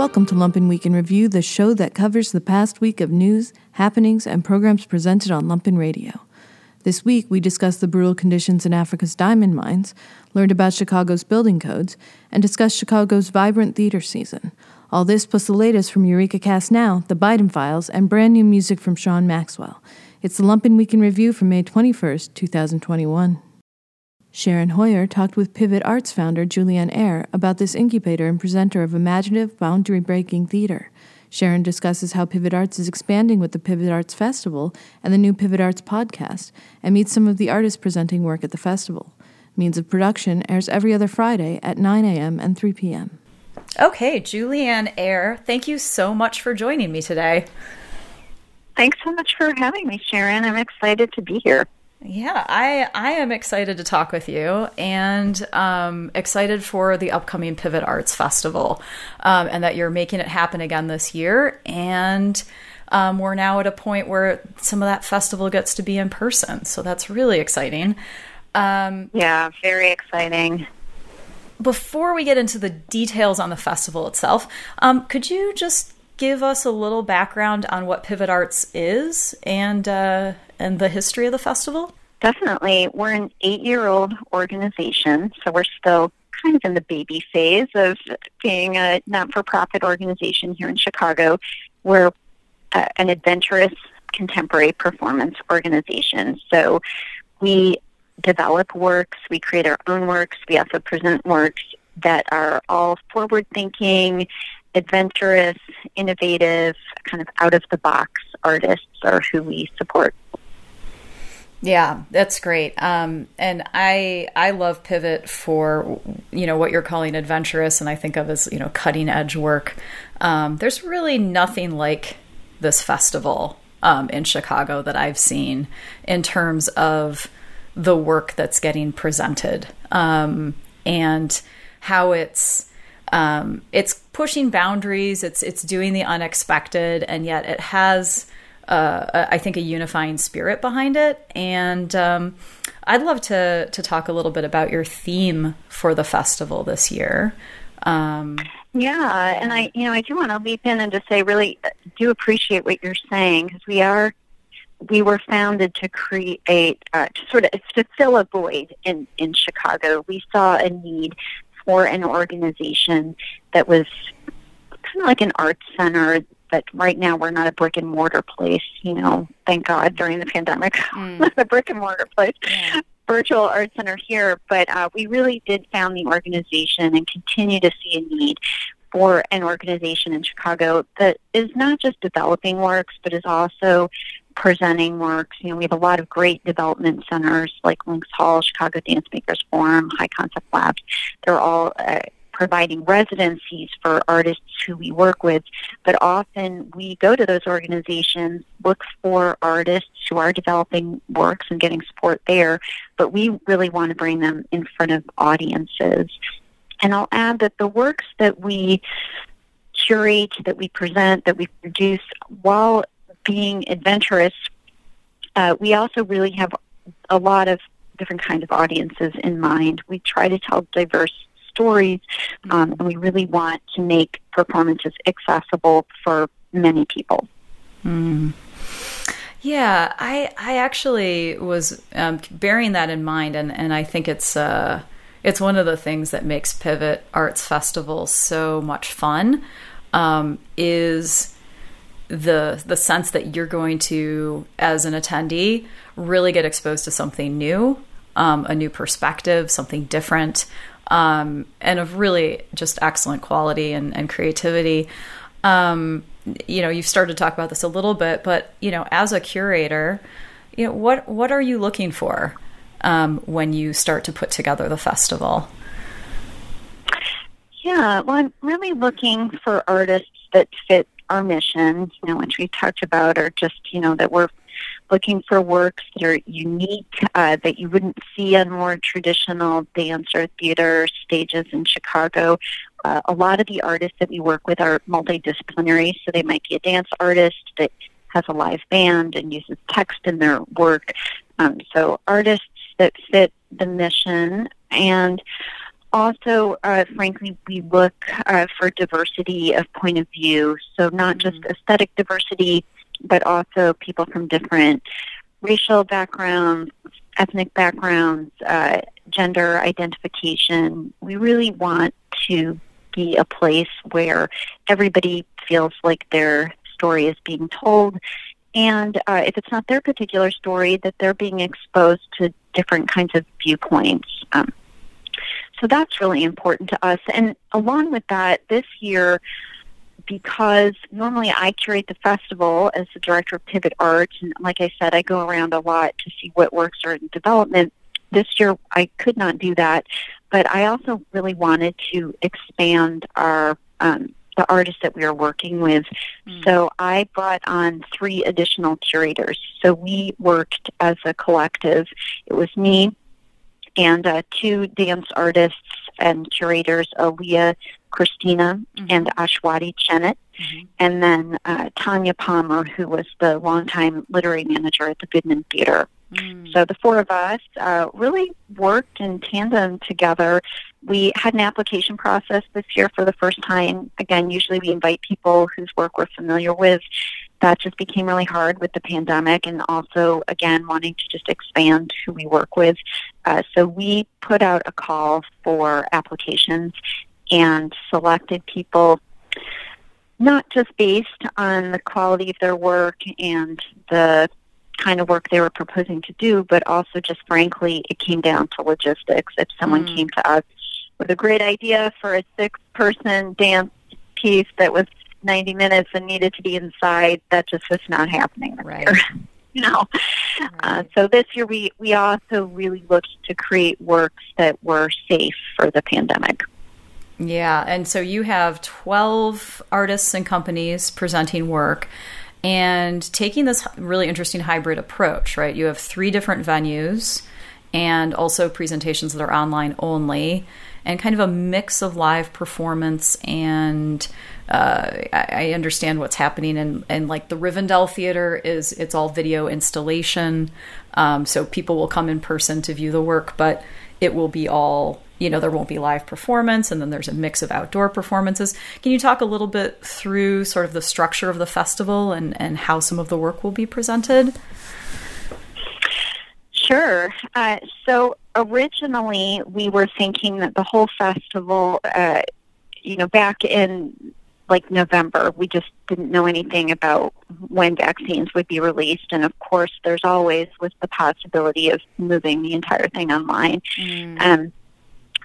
Welcome to Lumpen Week in Review, the show that covers the past week of news, happenings, and programs presented on Lumpen Radio. This week, we discussed the brutal conditions in Africa's diamond mines, learned about Chicago's building codes, and discussed Chicago's vibrant theater season. All this plus the latest from Eureka Cast Now, The Biden Files, and brand new music from Sean Maxwell. It's the Lumpen Week in Review for May 21st, 2021. Sharon Hoyer talked with Pivot Arts founder Julieanne Ehre about this incubator and presenter of imaginative, boundary breaking theater. Sharon discusses how Pivot Arts is expanding with the Pivot Arts Festival and the new Pivot Arts podcast, and meets some of the artists presenting work at the festival. Means of Production airs every other Friday at 9 a.m. and 3 p.m. Okay, Julieanne Ehre, thank you so much for joining me today. Thanks so much for having me, Sharon. I'm excited to be here. Yeah, I I am excited to talk with you and um, excited for the upcoming Pivot Arts Festival um, and that you're making it happen again this year. And um, we're now at a point where some of that festival gets to be in person, so that's really exciting. Um, yeah, very exciting. Before we get into the details on the festival itself, um, could you just give us a little background on what Pivot Arts is and uh, and the history of the festival? Definitely. We're an eight year old organization, so we're still kind of in the baby phase of being a not for profit organization here in Chicago. We're uh, an adventurous contemporary performance organization. So we develop works, we create our own works, we also present works that are all forward thinking, adventurous, innovative, kind of out of the box artists are who we support. Yeah, that's great. Um, and I I love Pivot for you know what you're calling adventurous, and I think of as you know cutting edge work. Um, there's really nothing like this festival um, in Chicago that I've seen in terms of the work that's getting presented um, and how it's um, it's pushing boundaries. It's it's doing the unexpected, and yet it has uh, I think a unifying spirit behind it. And um, I'd love to to talk a little bit about your theme for the festival this year. Um, yeah, and I, you know, I do want to leap in and just say, really, uh, do appreciate what you're saying because we are, we were founded to create, uh, to sort of, to fill a void in in Chicago. We saw a need for an organization that was kind of like an arts center but right now we're not a brick and mortar place. You know, thank God during the pandemic, mm. not a brick and mortar place. Yeah. Virtual art center here, but uh, we really did found the organization and continue to see a need for an organization in Chicago that is not just developing works, but is also presenting works. You know, we have a lot of great development centers like Links Hall, Chicago Dance Makers Forum, High Concept Labs. They're all uh, providing residencies for artists who we work with, but often we go to those organizations, look for artists who are developing works and getting support there, but we really want to bring them in front of audiences. And I'll add that the works that we curate, that we present, that we produce, while being adventurous, uh, we also really have a lot of different kinds of audiences in mind. We try to tell diverse stories, um, and we really want to make performances accessible for many people. Mm. Yeah, I I actually was um, bearing that in mind, and, and I think it's uh, it's one of the things that makes Pivot Arts Festival so much fun. Um, is the the sense that you're going to, as an attendee, really get exposed to something new, um, a new perspective, something different, um, and of really just excellent quality and, and creativity. Um, you know, you've started to talk about this a little bit, but you know, as a curator, you know, what what are you looking for um, when you start to put together the festival? Yeah, well, I'm really looking for artists that fit our mission, you know, which we talked about, or just, you know, that we're looking for works that are unique, uh, that you wouldn't see on more traditional dance or theater stages in Chicago. Uh, a lot of the artists that we work with are multidisciplinary, so they might be a dance artist that has a live band and uses text in their work. Um, so artists that fit the mission and also, uh, frankly, we look uh, for diversity of point of view. So, not mm-hmm. just aesthetic diversity, but also people from different racial backgrounds, ethnic backgrounds, uh, gender identification. We really want to be a place where everybody feels like their story is being told. And uh, if it's not their particular story, that they're being exposed to different kinds of viewpoints. Um, so that's really important to us. And along with that, this year, because normally I curate the festival as the director of Pivot Arts, and like I said, I go around a lot to see what works are in development. This year, I could not do that, but I also really wanted to expand our um, the artists that we are working with. Mm. So I brought on three additional curators. So we worked as a collective. It was me, and uh, two dance artists and curators, Aaliyah Christina mm-hmm. and Ashwaty Chennat, mm-hmm. and then uh, Tanya Palmer, who was the longtime literary manager at the Goodman Theater. Mm. So the four of us uh, really worked in tandem together. We had an application process this year for the first time. Again, usually we invite people whose work we're familiar with that just became really hard with the pandemic and also, again, wanting to just expand who we work with. Uh, so we put out a call for applications and selected people not just based on the quality of their work and the kind of work they were proposing to do, but also just frankly, it came down to logistics. If someone mm. came to us with a great idea for a six person dance piece that was 90 minutes and needed to be inside, that just was not happening this right. year. you know, uh, right. uh, so this year we we also really looked to create works that were safe for the pandemic. Yeah, and so you have 12 artists and companies presenting work and taking this really interesting hybrid approach, right? You have three different venues and also presentations that are online only and kind of a mix of live performance and uh, I, understand what's happening and and like the Rivendell Theater is it's all video installation, um, so people will come in person to view the work, but it will be all you know there won't be live performance and then there's a mix of outdoor performances. Can you talk a little bit through sort of the structure of the festival and and how some of the work will be presented? Sure. Uh, so originally, we were thinking that the whole festival, uh, you know, back in like November, we just didn't know anything about when vaccines would be released. And of course, there's always was the possibility of moving the entire thing online. Mm. Um,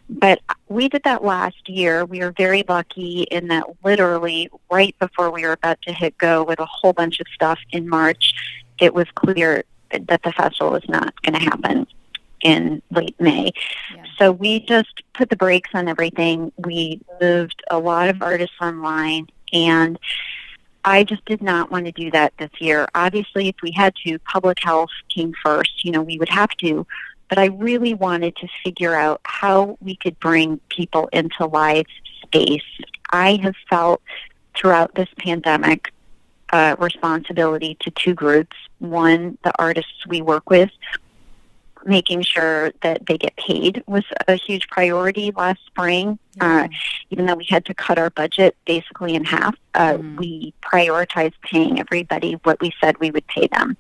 but we did that last year. We were very lucky in that literally right before we were about to hit go with a whole bunch of stuff in March, it was clear that the festival was not going to happen in late May. Yeah. So we just put the brakes on everything. We moved a lot of artists online and I just did not want to do that this year. Obviously, if we had to, public health came first. You know, we would have to. But I really wanted to figure out how we could bring people into live space. I have felt throughout this pandemic uh, responsibility to two groups. One, the artists we work with, making sure that they get paid was a huge priority last spring. Uh, even though we had to cut our budget basically in half, uh, mm. we prioritized paying everybody what we said we would pay them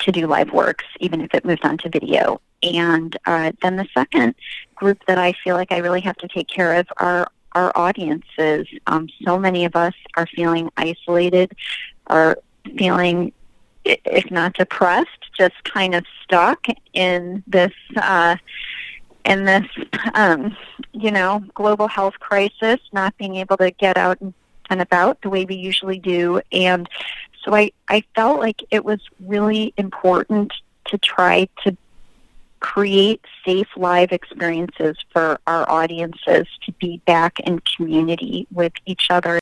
to do live works, even if it moved on to video. And uh, then the second group that I feel like I really have to take care of are our audiences. Um, so many of us are feeling isolated, are feeling if not depressed, just kind of stuck in this uh, in this um, you know global health crisis, not being able to get out and about the way we usually do, and so I I felt like it was really important to try to create safe live experiences for our audiences to be back in community with each other.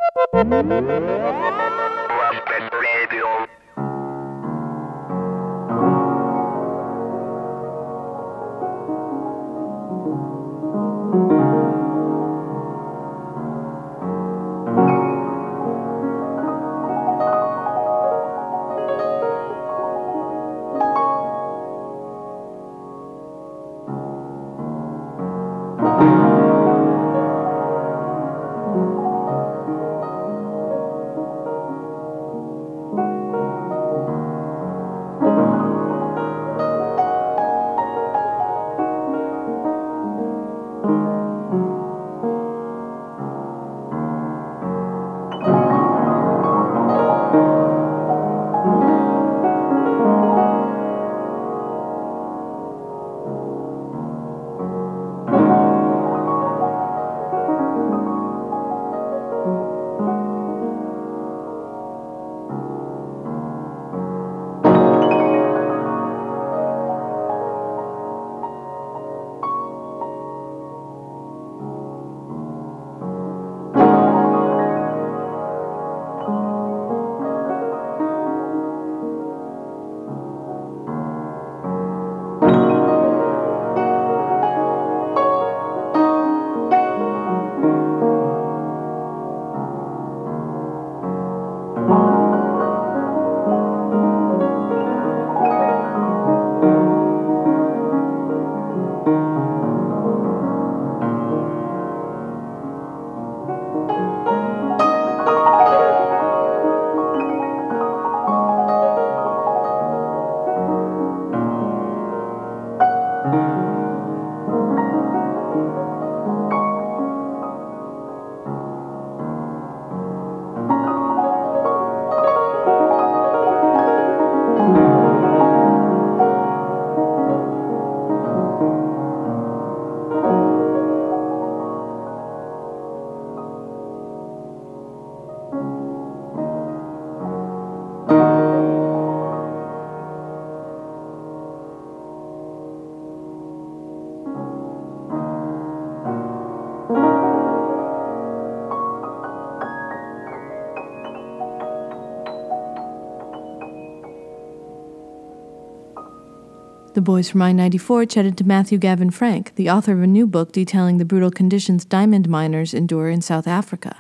The boys from I 94 chatted to Matthew Gavin Frank, the author of a new book detailing the brutal conditions diamond miners endure in South Africa.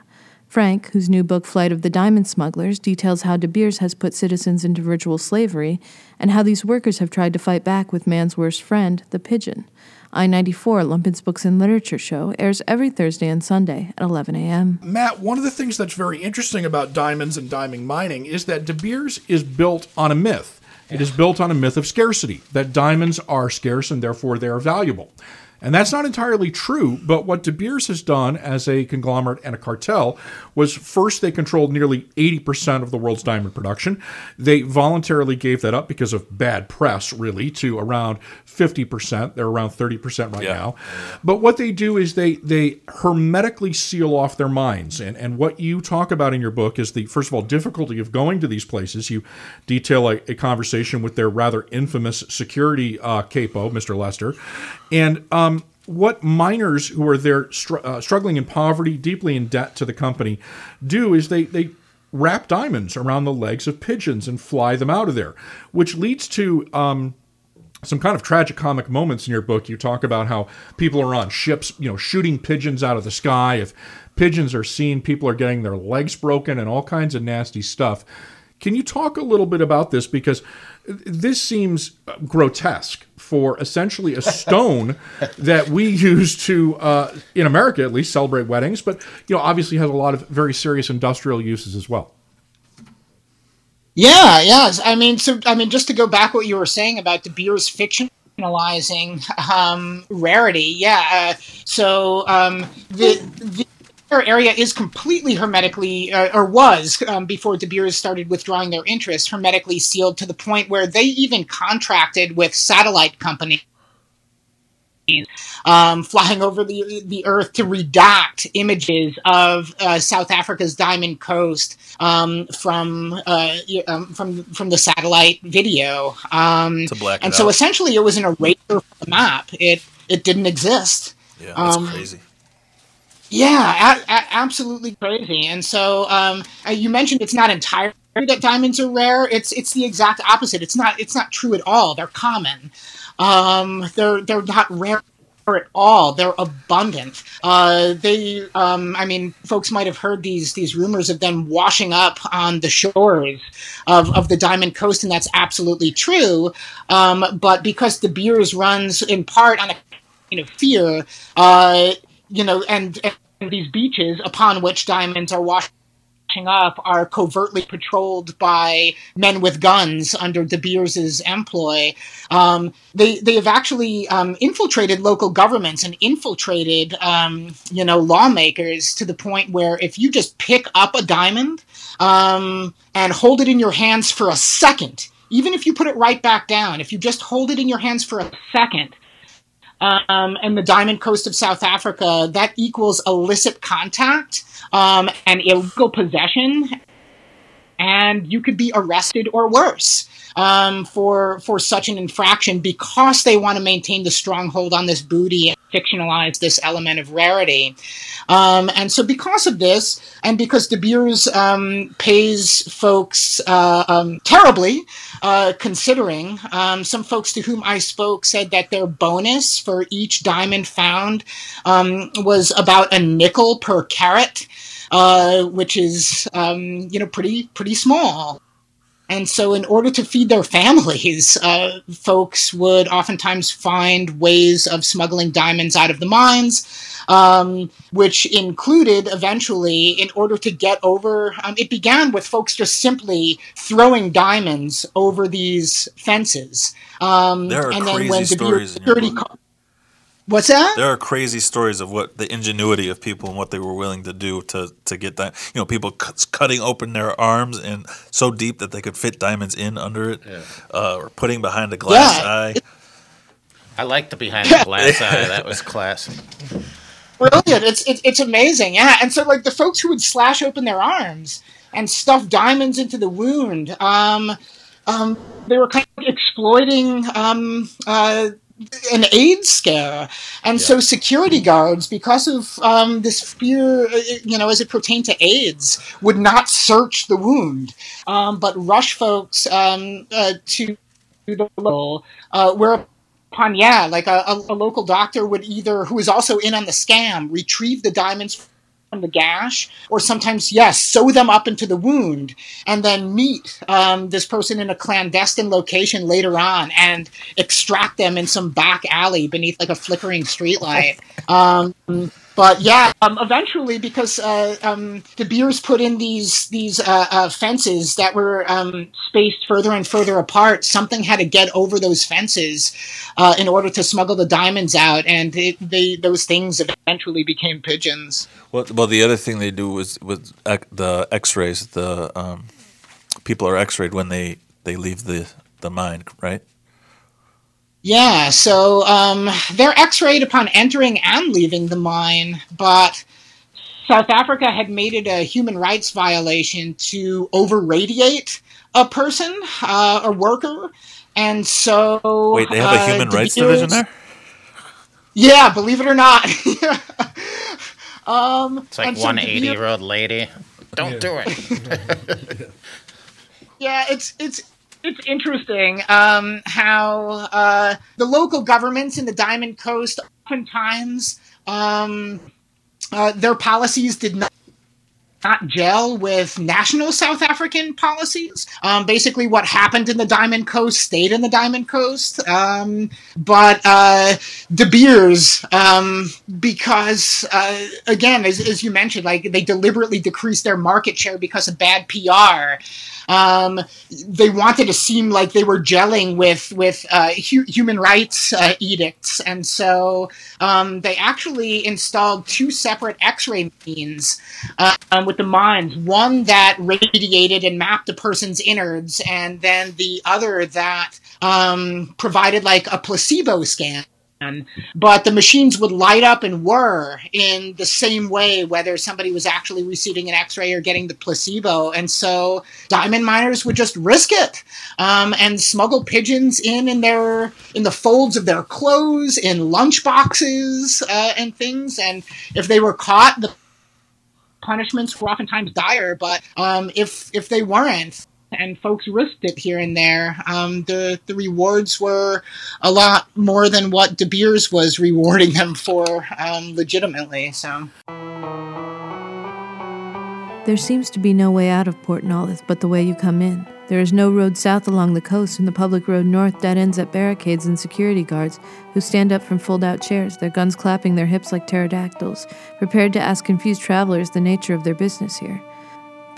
Frank, whose new book Flight of the Diamond Smugglers details how De Beers has put citizens into virtual slavery and how these workers have tried to fight back with man's worst friend, the pigeon. I 94, Lumpen's Books and Literature Show, airs every Thursday and Sunday at 11 a.m. Matt, one of the things that's very interesting about diamonds and diamond mining is that De Beers is built on a myth. It is built on a myth of scarcity, that diamonds are scarce and therefore they are valuable. And that's not entirely true, but what De Beers has done as a conglomerate and a cartel was first they controlled nearly 80% of the world's diamond production. They voluntarily gave that up because of bad press, really, to around 50%. They're around 30% right yeah. now. But what they do is they they hermetically seal off their mines. And, and what you talk about in your book is the, first of all, difficulty of going to these places. You detail a, a conversation with their rather infamous security uh, capo, Mr. Lester. And um, what miners who are there str- uh, struggling in poverty, deeply in debt to the company, do is they they wrap diamonds around the legs of pigeons and fly them out of there, which leads to um, some kind of tragic comic moments in your book. You talk about how people are on ships, you know, shooting pigeons out of the sky. If pigeons are seen, people are getting their legs broken and all kinds of nasty stuff. Can you talk a little bit about this? Because this seems grotesque for essentially a stone that we use to, uh, in America at least, celebrate weddings, but you know, obviously has a lot of very serious industrial uses as well. Yeah, yeah. I mean, so I mean, just to go back what you were saying about De Beers fictionalizing um, rarity. Yeah. Uh, so um, the, the area is completely hermetically, uh, or was um, before De Beers started withdrawing their interest, hermetically sealed to the point where they even contracted with satellite companies. Um, flying over the the Earth to redact images of uh, South Africa's Diamond Coast um, from uh, um, from from the satellite video. Um, and so out. essentially, it was an eraser from the map. It it didn't exist. Yeah, that's um, crazy. Yeah, a- a- absolutely crazy. And so um, uh, you mentioned it's not entirely that diamonds are rare. It's it's the exact opposite. It's not it's not true at all. They're common. Um, they're they're not rare at all. They're abundant. Uh, they, um, I mean, folks might have heard these these rumors of them washing up on the shores of, of the Diamond Coast, and that's absolutely true. Um, but because De Beers runs in part on a kind of fear, uh, you know, and, and these beaches upon which diamonds are washing up are covertly patrolled by men with guns under De Beers's employ. Um, they they have actually um, infiltrated local governments and infiltrated um, you know lawmakers to the point where if you just pick up a diamond um, and hold it in your hands for a second, even if you put it right back down, if you just hold it in your hands for a second, um, and the Diamond Coast of South Africa, that equals illicit contact um, and illegal possession, and you could be arrested or worse um, for for such an infraction because they want to maintain the stronghold on this booty fictionalize this element of rarity. Um, and so, because of this, and because De Beers um, pays folks uh, um, terribly, uh, considering um, some folks to whom I spoke said that their bonus for each diamond found um, was about a nickel per carat. Uh, which is um, you know pretty pretty small. And so, in order to feed their families, uh, folks would oftentimes find ways of smuggling diamonds out of the mines, um, which included eventually, in order to get over, um, it began with folks just simply throwing diamonds over these fences. Um, there are and crazy then when the stories security. What's that? There are crazy stories of what the ingenuity of people and what they were willing to do to to get that. You know, people cutting open their arms and so deep that they could fit diamonds in under it, yeah. uh, or putting behind a glass yeah. eye. I like the behind the glass eye. That was classic. Brilliant! It's, it's it's amazing. Yeah, and so like the folks who would slash open their arms and stuff diamonds into the wound. Um, um, they were kind of exploiting um, uh, an AIDS scare, and yeah. so security guards, because of um, this fear, uh, you know, as it pertained to AIDS, would not search the wound, um, but rush folks um, uh, to the local, uh, whereupon, yeah, like a, a, local doctor would either, who was also in on the scam, retrieve the diamonds the gash, or sometimes, yes, sew them up into the wound, and then meet um, this person in a clandestine location later on and extract them in some back alley beneath like a flickering streetlight. Um, but yeah, um, eventually, because uh, um, De Beers put in these these uh, uh, fences that were um, spaced further and further apart, something had to get over those fences uh, in order to smuggle the diamonds out, and it, they, those things eventually became pigeons. Well, well, the other thing they do was with the X-rays. The um, people are X-rayed when they they leave the the mine, right? Yeah, so um, they're x rayed upon entering and leaving the mine, but South Africa had made it a human rights violation to over radiate a person, uh, a worker. And so. Wait, they have a uh, human uh, rights division there? Yeah, believe it or not. um, it's like one 80 year old lady. Don't yeah. do it. yeah, it's it's it's interesting um, how uh, the local governments in the Diamond Coast oftentimes um, uh, their policies did not not gel with national South African policies. Um, basically, what happened in the Diamond Coast stayed in the Diamond Coast. Um, but uh, De Beers, um, because uh, again, as, as, you mentioned, like they deliberately decreased their market share because of bad PR. Um, they wanted to seem like they were gelling with with uh, hu- human rights uh, edicts, and so um, they actually installed two separate X-ray machines uh, um, with the mines. One that radiated and mapped a person's innards, and then the other that um, provided like a placebo scan but the machines would light up and whir in the same way whether somebody was actually receiving an x-ray or getting the placebo. And so diamond miners would just risk it um, and smuggle pigeons in in their in the folds of their clothes in lunch boxes uh, and things. And if they were caught the punishments were oftentimes dire. But um, if if they weren't and folks risked it here and there. Um, the the rewards were a lot more than what De Beers was rewarding them for um, legitimately. So. There seems to be no way out of Port Nolloth but the way you come in. There is no road south along the coast, and the public road north dead ends at barricades and security guards who stand up from fold out chairs, their guns clapping their hips like pterodactyls, prepared to ask confused travelers the nature of their business here.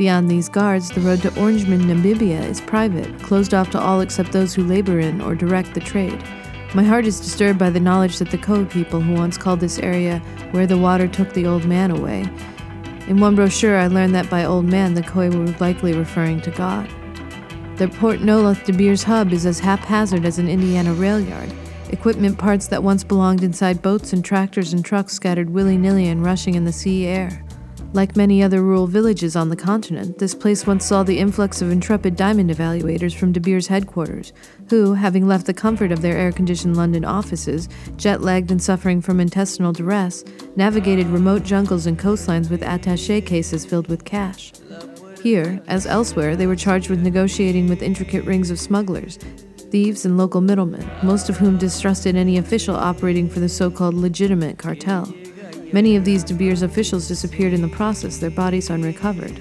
Beyond these guards, the road to Oranjemund, Namibia is private, closed off to all except those who labor in or direct the trade. My heart is disturbed by the knowledge that the Khoi people who once called this area where the water took the old man away. In one brochure, I learned that by old man, the Khoi were likely referring to God. The Port Nolloth De Beers hub is as haphazard as an Indiana rail yard. Equipment parts that once belonged inside boats and tractors and trucks scattered willy nilly and rushing in the sea air. Like many other rural villages on the continent, this place once saw the influx of intrepid diamond evaluators from De Beers headquarters, who, having left the comfort of their air conditioned London offices, jet lagged and suffering from intestinal duress, navigated remote jungles and coastlines with attache cases filled with cash. Here, as elsewhere, they were charged with negotiating with intricate rings of smugglers, thieves, and local middlemen, most of whom distrusted any official operating for the so called legitimate cartel. Many of these De Beers officials disappeared in the process, their bodies unrecovered.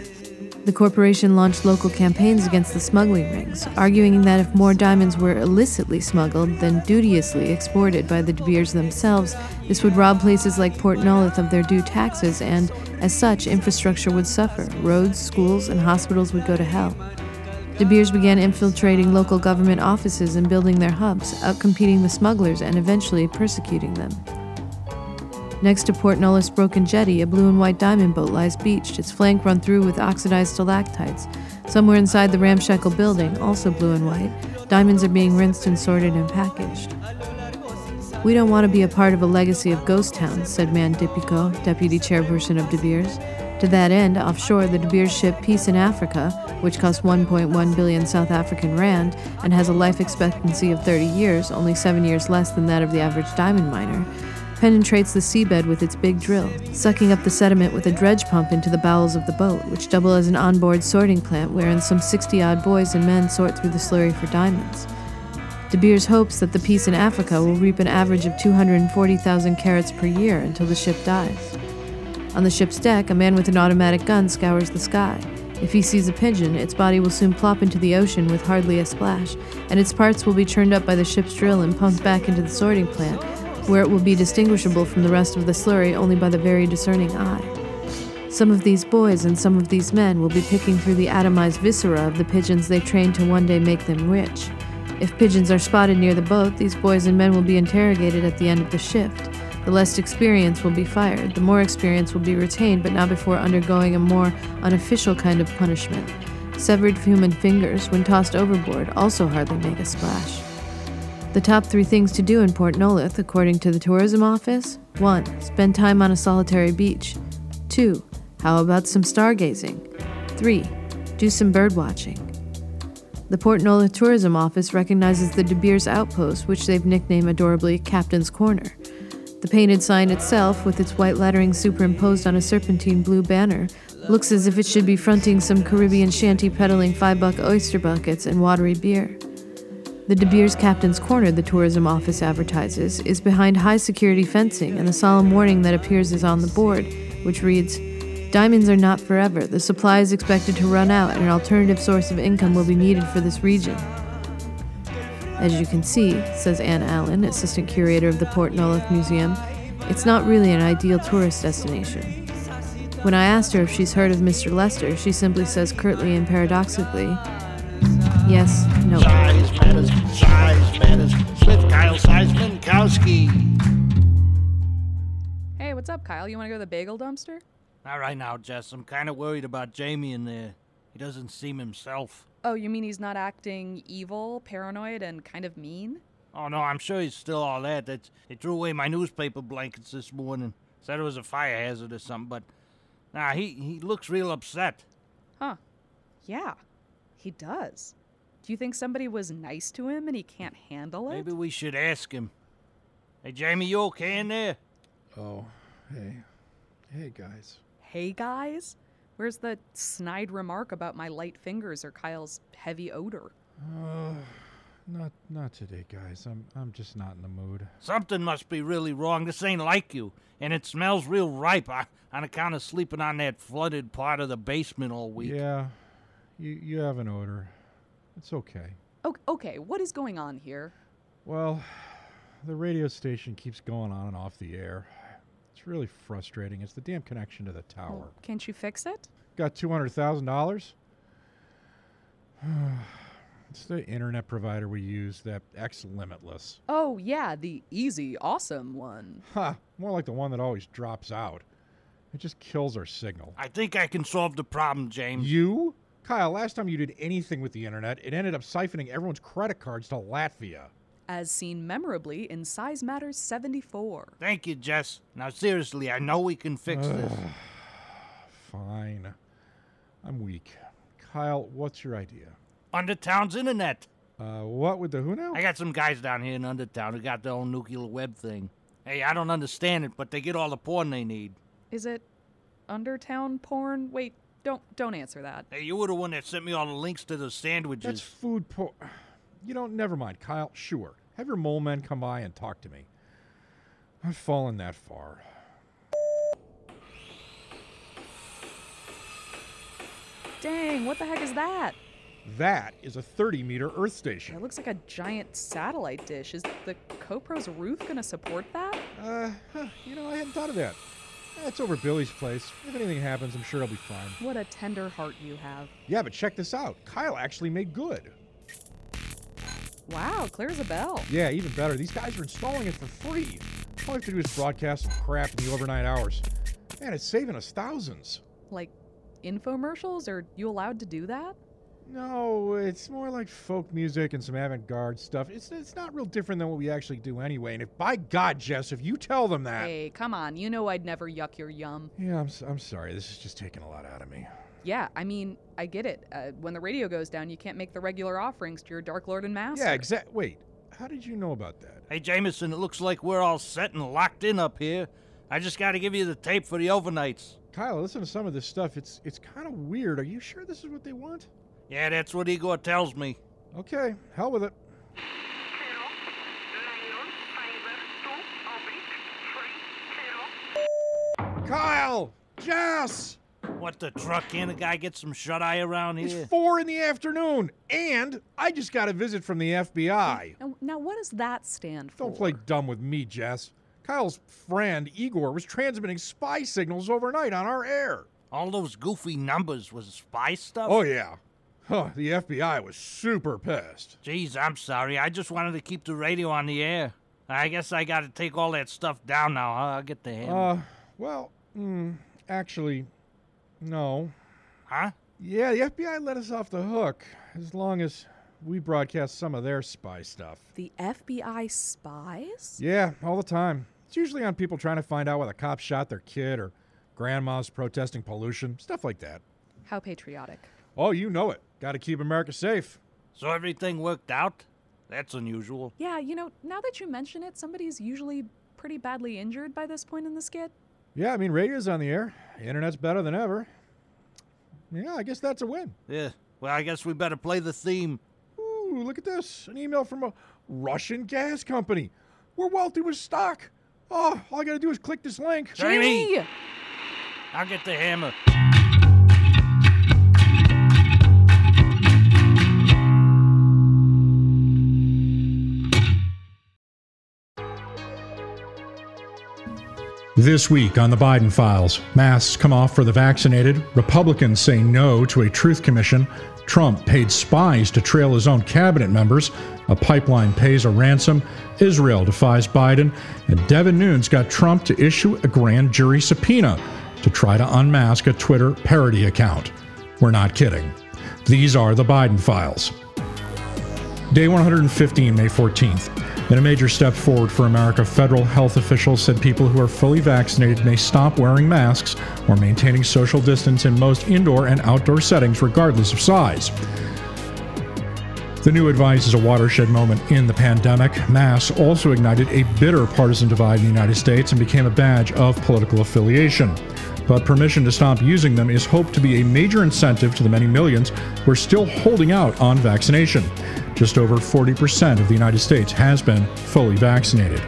The corporation launched local campaigns against the smuggling rings, arguing that if more diamonds were illicitly smuggled than dubiously exported by the De Beers themselves, this would rob places like Port Nolloth of their due taxes, and, as such, infrastructure would suffer. Roads, schools, and hospitals would go to hell. De Beers began infiltrating local government offices and building their hubs, outcompeting the smugglers and eventually persecuting them. Next to Port Nolloth's broken jetty, a blue and white diamond boat lies beached, its flank run through with oxidized stalactites. Somewhere inside the ramshackle building, also blue and white, diamonds are being rinsed and sorted and packaged. We don't want to be a part of a legacy of ghost towns, said Manne Dipico, deputy chairperson of De Beers. To that end, offshore, the De Beers ship Peace in Africa, which costs 1.1 billion South African rand and has a life expectancy of 30 years, only seven years less than that of the average diamond miner, penetrates the seabed with its big drill, sucking up the sediment with a dredge pump into the bowels of the boat, which double as an onboard sorting plant wherein some 60 odd boys and men sort through the slurry for diamonds. De Beers hopes that the peace in Africa will reap an average of 240,000 carats per year until the ship dies. On the ship's deck, a man with an automatic gun scours the sky. If he sees a pigeon, its body will soon plop into the ocean with hardly a splash, and its parts will be churned up by the ship's drill and pumped back into the sorting plant, where it will be distinguishable from the rest of the slurry only by the very discerning eye. Some of these boys and some of these men will be picking through the atomized viscera of the pigeons they trained to one day make them rich. If pigeons are spotted near the boat, these boys and men will be interrogated at the end of the shift. The less experienced will be fired, the more experienced will be retained, but not before undergoing a more unofficial kind of punishment. Severed human fingers, when tossed overboard, also hardly make a splash. The top three things to do in Port Nolloth, according to the tourism office 1. Spend time on a solitary beach. 2. How about some stargazing? 3. Do some bird watching. The Port Nolloth Tourism Office recognizes the De Beers outpost, which they've nicknamed adorably Captain's Corner. The painted sign itself, with its white lettering superimposed on a serpentine blue banner, looks as if it should be fronting some Caribbean shanty peddling five buck oyster buckets and watery beer. The De Beers Captain's Corner, the tourism office advertises, is behind high security fencing, and the solemn warning that appears is on the board, which reads Diamonds are not forever. The supply is expected to run out, and an alternative source of income will be needed for this region. As you can see, says Anne Allen, assistant curator of the Port Nolloth Museum, it's not really an ideal tourist destination. When I asked her if she's heard of Mr. Lester, she simply says curtly and paradoxically, Yes, no. Size matters, size matters. With Kyle Size-Minkowski. Hey, what's up, Kyle? You want to go to the bagel dumpster? All right now, Jess. I'm kind of worried about Jamie in there. He doesn't seem himself. Oh, you mean he's not acting evil, paranoid, and kind of mean? Oh no, I'm sure he's still all that. That's, they threw away my newspaper blankets this morning. Said it was a fire hazard or something, but nah, he he looks real upset. Huh. Yeah, he does. Do you think somebody was nice to him and he can't handle it? Maybe we should ask him. Hey, Jamie, you okay in there? Oh, hey. Hey, guys. Hey, guys? Where's the snide remark about my light fingers or Kyle's heavy odor? Uh, not not today, guys. I'm I'm just not in the mood. Something must be really wrong. This ain't like you, and it smells real ripe uh, on account of sleeping on that flooded part of the basement all week. Yeah, you you have an odor. It's okay. O- okay, what is going on here? Well, the radio station keeps going on and off the air. It's really frustrating. It's the damn connection to the tower. Well, can't you fix it? Got two hundred thousand dollars. It's the internet provider we use, that X Limitless. Oh, yeah, the easy, awesome one. Ha! More like the one that always drops out. It just kills our signal. I think I can solve the problem, James. You? Kyle, last time you did anything with the internet, it ended up siphoning everyone's credit cards to Latvia. As seen memorably in Size Matters 74. Thank you, Jess. Now, seriously, I know we can fix this. Fine. I'm weak. Kyle, what's your idea? Undertown's internet. Uh, what with the who now? I got some guys down here in Undertown who got their own nuclear web thing. Hey, I don't understand it, but they get all the porn they need. Is it Undertown porn? Wait, don't don't answer that. Hey, you were the one that sent me all the links to the sandwiches. That's food por. You don't. Never mind, Kyle. Sure. Have your mole men come by and talk to me. I've fallen that far. Dang, what the heck is that? That is a 30 meter Earth station. It looks like a giant satellite dish. Is the CoPro's roof gonna support that? Uh, huh, you know, I hadn't thought of that. Eh, That's over Billy's place. If anything happens, I'm sure I'll be fine. What a tender heart you have. Yeah, but check this out. Kyle actually made good. Wow, clear as a bell. Yeah, even better. These guys are installing it for free. All I have to do is broadcast some crap in the overnight hours. Man, it's saving us thousands. Like infomercials? Are you allowed to do that? No, it's more like folk music and some avant-garde stuff. It's it's not real different than what we actually do anyway. And if by God, Jess, if you tell them that, Hey, come on. You know I'd never yuck your yum. yeah, I'm s- I'm sorry. This is just taking a lot out of me. Yeah, I mean, I get it. Uh, when the radio goes down, you can't make the regular offerings to your Dark Lord and Master. Yeah, exact. Wait, how did you know about that? Hey, Jameson, it looks like we're all set and locked in up here. I just gotta give you the tape for the overnights. Kyle, listen to some of this stuff. It's it's kind of weird. Are you sure this is what they want? Yeah, that's what Igor tells me. Okay, hell with it. Kyle! Jess! What the truck Can The guy gets some shut eye around here. It's four in the afternoon, and I just got a visit from the FBI. Now what does that stand for? Don't play dumb with me, Jess. Kyle's friend Igor was transmitting spy signals overnight on our air. All those goofy numbers was spy stuff? Oh, yeah. Huh, the FBI was super pissed. Jeez, I'm sorry. I just wanted to keep the radio on the air. I guess I gotta take all that stuff down now. huh? I'll get the hammer. Uh, well, mm, actually, no. huh? Yeah, the FBI let us off the hook as long as we broadcast some of their spy stuff. The FBI spies? Yeah, all the time. It's usually on people trying to find out why the cops shot their kid or grandma's protesting pollution, stuff like that. How patriotic. Oh, you know it. Got to keep America safe. So everything worked out? That's unusual. Yeah, you know, now that you mention it, somebody's usually pretty badly injured by this point in the skit. Yeah, I mean, radio's on the air. The internet's better than ever. Yeah, I guess that's a win. Yeah. Well, I guess we better play the theme. Ooh, look at this. An email from a Russian gas company. We're wealthy with stock. Oh, all I got to do is click this link. Jamie! I'll get the hammer. This week on the Biden files, masks come off for the vaccinated, Republicans say no to a truth commission, Trump paid spies to trail his own cabinet members, a pipeline pays a ransom, Israel defies Biden, and Devin Nunes got Trump to issue a grand jury subpoena to try to unmask a Twitter parody account. We're not kidding. These are the Biden files. Day 115, May 14th. In a major step forward for America, federal health officials said people who are fully vaccinated may stop wearing masks or maintaining social distance in most indoor and outdoor settings, regardless of size. The new advice is a watershed moment in the pandemic. Masks also ignited a bitter partisan divide in the United States and became a badge of political affiliation. But permission to stop using them is hoped to be a major incentive to the many millions who are still holding out on vaccination. Just over 40% of the United States has been fully vaccinated.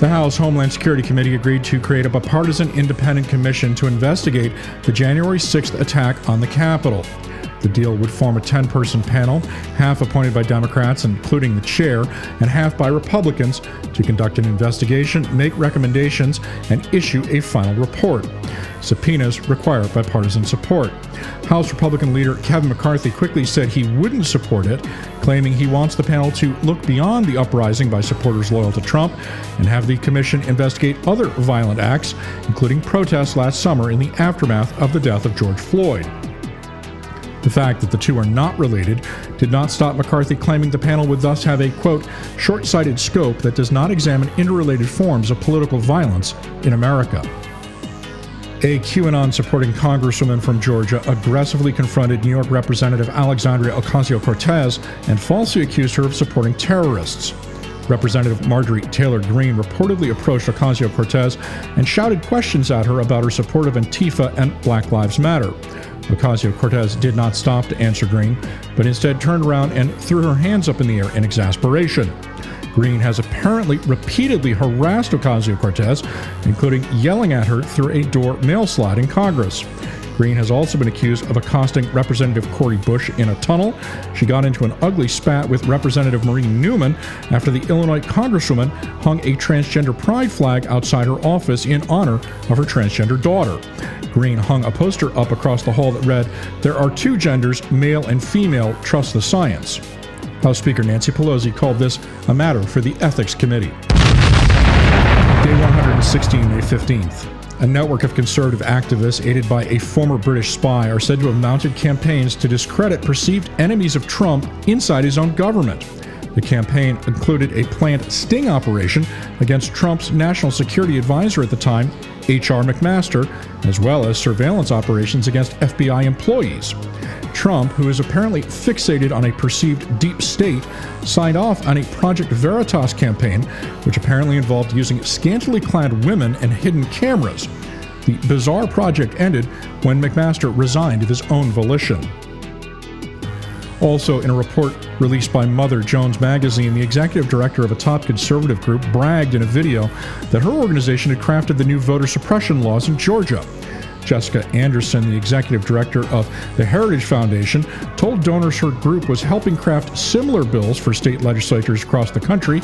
The House Homeland Security Committee agreed to create a bipartisan independent commission to investigate the January 6th attack on the Capitol. The deal would form a 10 person panel, half appointed by Democrats, including the chair, and half by Republicans, to conduct an investigation, make recommendations, and issue a final report. Subpoenas require bipartisan support. House Republican leader Kevin McCarthy quickly said he wouldn't support it, claiming he wants the panel to look beyond the uprising by supporters loyal to Trump and have the commission investigate other violent acts, including protests last summer in the aftermath of the death of George Floyd. The fact that the two are not related did not stop McCarthy claiming the panel would thus have a, quote, short sighted scope that does not examine interrelated forms of political violence in America. A QAnon supporting congresswoman from Georgia aggressively confronted New York Representative Alexandria Ocasio Cortez and falsely accused her of supporting terrorists. Representative Marjorie Taylor Greene reportedly approached Ocasio Cortez and shouted questions at her about her support of Antifa and Black Lives Matter. Ocasio Cortez did not stop to answer Greene, but instead turned around and threw her hands up in the air in exasperation. Greene has apparently repeatedly harassed Ocasio Cortez, including yelling at her through a door mail slot in Congress. Greene has also been accused of accosting Representative Cori Bush in a tunnel. She got into an ugly spat with Representative Maureen Newman after the Illinois Congresswoman hung a transgender pride flag outside her office in honor of her transgender daughter. Greene hung a poster up across the hall that read, There are two genders, male and female, trust the science. House Speaker Nancy Pelosi called this a matter for the Ethics Committee. Day 116, May 15th. A network of conservative activists, aided by a former British spy, are said to have mounted campaigns to discredit perceived enemies of Trump inside his own government. The campaign included a planned sting operation against Trump's national security advisor at the time, H.R. McMaster, as well as surveillance operations against FBI employees. Trump, who is apparently fixated on a perceived deep state, signed off on a Project Veritas campaign, which apparently involved using scantily clad women and hidden cameras. The bizarre project ended when McMaster resigned of his own volition. Also, in a report released by Mother Jones Magazine, the executive director of a top conservative group bragged in a video that her organization had crafted the new voter suppression laws in Georgia. Jessica Anderson, the executive director of the Heritage Foundation, told donors her group was helping craft similar bills for state legislatures across the country.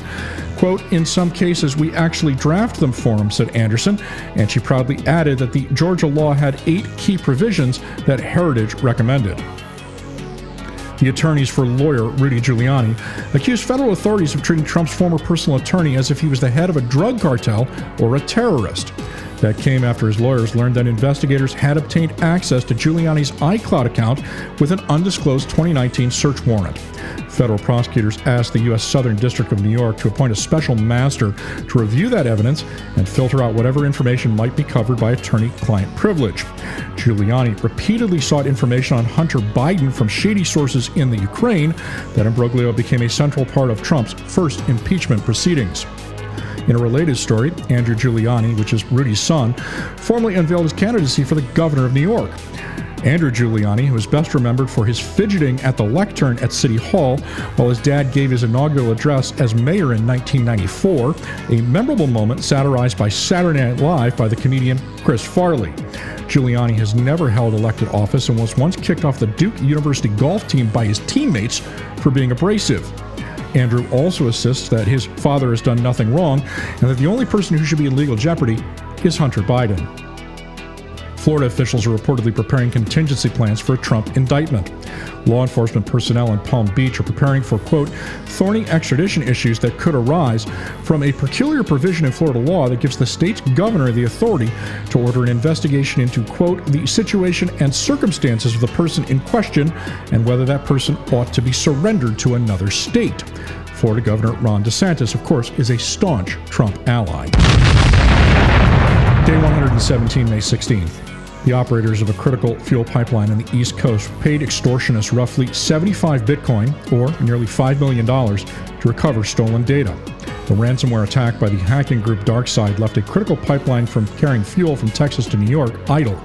Quote, in some cases, we actually draft them for them, said Anderson, and she proudly added that the Georgia law had eight key provisions that Heritage recommended. The attorneys for lawyer Rudy Giuliani accused federal authorities of treating Trump's former personal attorney as if he was the head of a drug cartel or a terrorist. That came after his lawyers learned that investigators had obtained access to Giuliani's iCloud account with an undisclosed 2019 search warrant. Federal prosecutors asked the U.S. Southern District of New York to appoint a special master to review that evidence and filter out whatever information might be covered by attorney client privilege. Giuliani repeatedly sought information on Hunter Biden from shady sources in the Ukraine. That imbroglio became a central part of Trump's first impeachment proceedings. In a related story, Andrew Giuliani, which is Rudy's son, formally unveiled his candidacy for the governor of New York. Andrew Giuliani, who is best remembered for his fidgeting at the lectern at City Hall while his dad gave his inaugural address as mayor in 1994, a memorable moment satirized by Saturday Night Live by the comedian Chris Farley. Giuliani has never held elected office and was once kicked off the Duke University golf team by his teammates for being abrasive. Andrew also insists that his father has done nothing wrong and that the only person who should be in legal jeopardy is Hunter Biden. Florida officials are reportedly preparing contingency plans for a Trump indictment. Law enforcement personnel in Palm Beach are preparing for, quote, thorny extradition issues that could arise from a peculiar provision in Florida law that gives the state's governor the authority to order an investigation into, quote, the situation and circumstances of the person in question and whether that person ought to be surrendered to another state. Florida Governor Ron DeSantis, of course, is a staunch Trump ally. Day 117, May 16th. The operators of a critical fuel pipeline on the East Coast paid extortionists roughly 75 Bitcoin, or nearly $5 million, to recover stolen data. The ransomware attack by the hacking group DarkSide left a critical pipeline from carrying fuel from Texas to New York idle.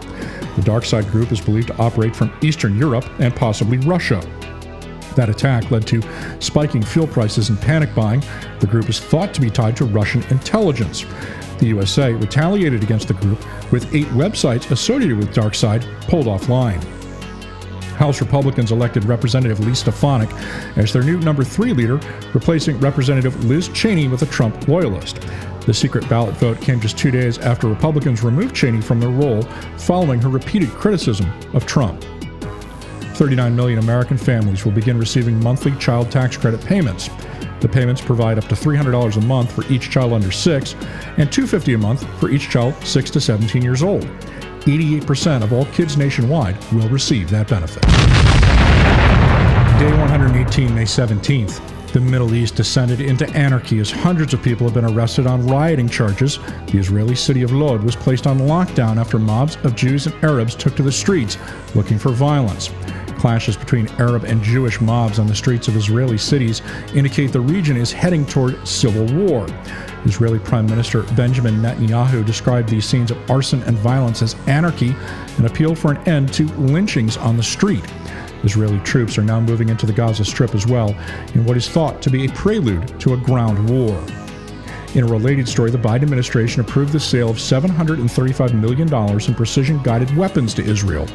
The DarkSide group is believed to operate from Eastern Europe and possibly Russia. That attack led to spiking fuel prices and panic buying. The group is thought to be tied to Russian intelligence. The USA retaliated against the group with eight websites associated with DarkSide pulled offline. House Republicans elected Representative Elise Stefanik as their new number three leader, replacing Representative Liz Cheney with a Trump loyalist. The secret ballot vote came just two days after Republicans removed Cheney from their role following her repeated criticism of Trump. 39 million American families will begin receiving monthly child tax credit payments. The payments provide up to $300 a month for each child under 6 and $250 a month for each child 6 to 17 years old. 88% of all kids nationwide will receive that benefit. Day 118, May 17th. The Middle East descended into anarchy as hundreds of people have been arrested on rioting charges. The Israeli city of Lod was placed on lockdown after mobs of Jews and Arabs took to the streets looking for violence. Clashes between Arab and Jewish mobs on the streets of Israeli cities indicate the region is heading toward civil war. Israeli Prime Minister Benjamin Netanyahu described these scenes of arson and violence as anarchy and appealed for an end to lynchings on the street. Israeli troops are now moving into the Gaza Strip as well, in what is thought to be a prelude to a ground war. In a related story, the Biden administration approved the sale of $735 million in precision guided weapons to Israel.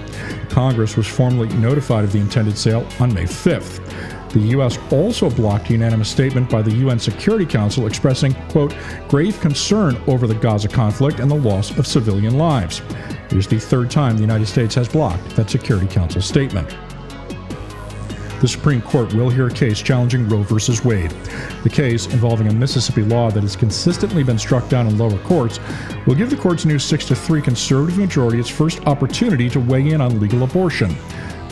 Congress was formally notified of the intended sale on May 5th. The U.S. also blocked a unanimous statement by the UN Security Council expressing, quote, grave concern over the Gaza conflict and the loss of civilian lives. It is the third time the United States has blocked that Security Council statement the Supreme Court will hear a case challenging Roe v. Wade. The case, involving a Mississippi law that has consistently been struck down in lower courts, will give the court's new 6 3 conservative majority its first opportunity to weigh in on legal abortion.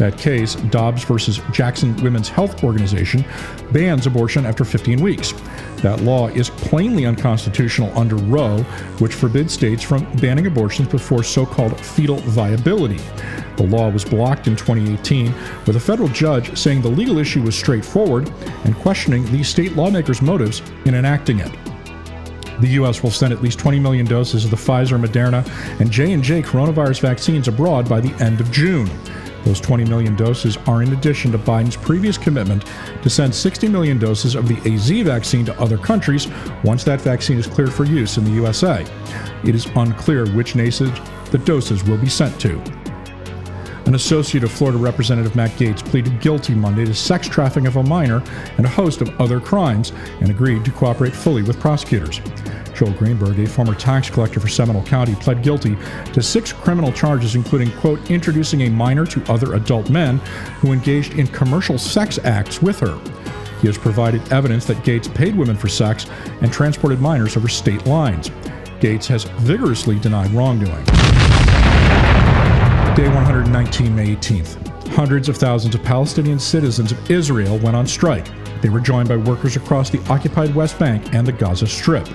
That case, Dobbs versus Jackson Women's Health Organization, bans abortion after 15 weeks. That law is plainly unconstitutional under Roe, which forbids states from banning abortions before so called fetal viability. The law was blocked in 2018, with a federal judge saying the legal issue was straightforward and questioning the state lawmakers' motives in enacting it. The U.S. will send at least 20 million doses of the Pfizer, Moderna, and J&J coronavirus vaccines abroad by the end of June. Those 20 million doses are in addition to Biden's previous commitment to send 60 million doses of the AZ vaccine to other countries once that vaccine is cleared for use in the USA. It is unclear which nations the doses will be sent to. An associate of Florida Representative Matt Gaetz pleaded guilty Monday to sex trafficking of a minor and a host of other crimes and agreed to cooperate fully with prosecutors. Joel Greenberg, a former tax collector for Seminole County, pled guilty to six criminal charges, including, quote, introducing a minor to other adult men who engaged in commercial sex acts with her. He has provided evidence that Gaetz paid women for sex and transported minors over state lines. Gaetz has vigorously denied wrongdoing. Day 119, May 18th. Hundreds of thousands of Palestinian citizens of Israel went on strike. They were joined by workers across the occupied West Bank and the Gaza Strip.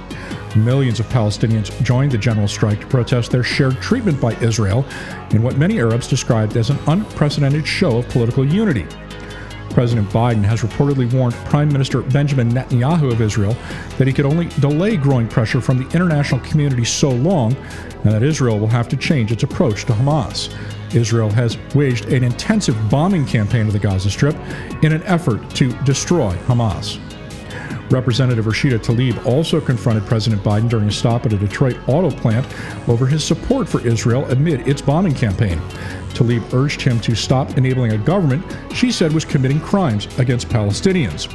Millions of Palestinians joined the general strike to protest their shared treatment by Israel in what many Arabs described as an unprecedented show of political unity. President Biden has reportedly warned Prime Minister Benjamin Netanyahu of Israel that he could only delay growing pressure from the international community so long, and that Israel will have to change its approach to Hamas. Israel has waged an intensive bombing campaign of the Gaza Strip in an effort to destroy Hamas. Representative Rashida Tlaib also confronted President Biden during a stop at a Detroit auto plant over his support for Israel amid its bombing campaign. Tlaib urged him to stop enabling a government she said was committing crimes against Palestinians.